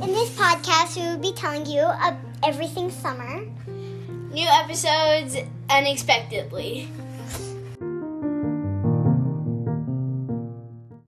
In this podcast, we will be telling you of everything summer. New episodes unexpectedly.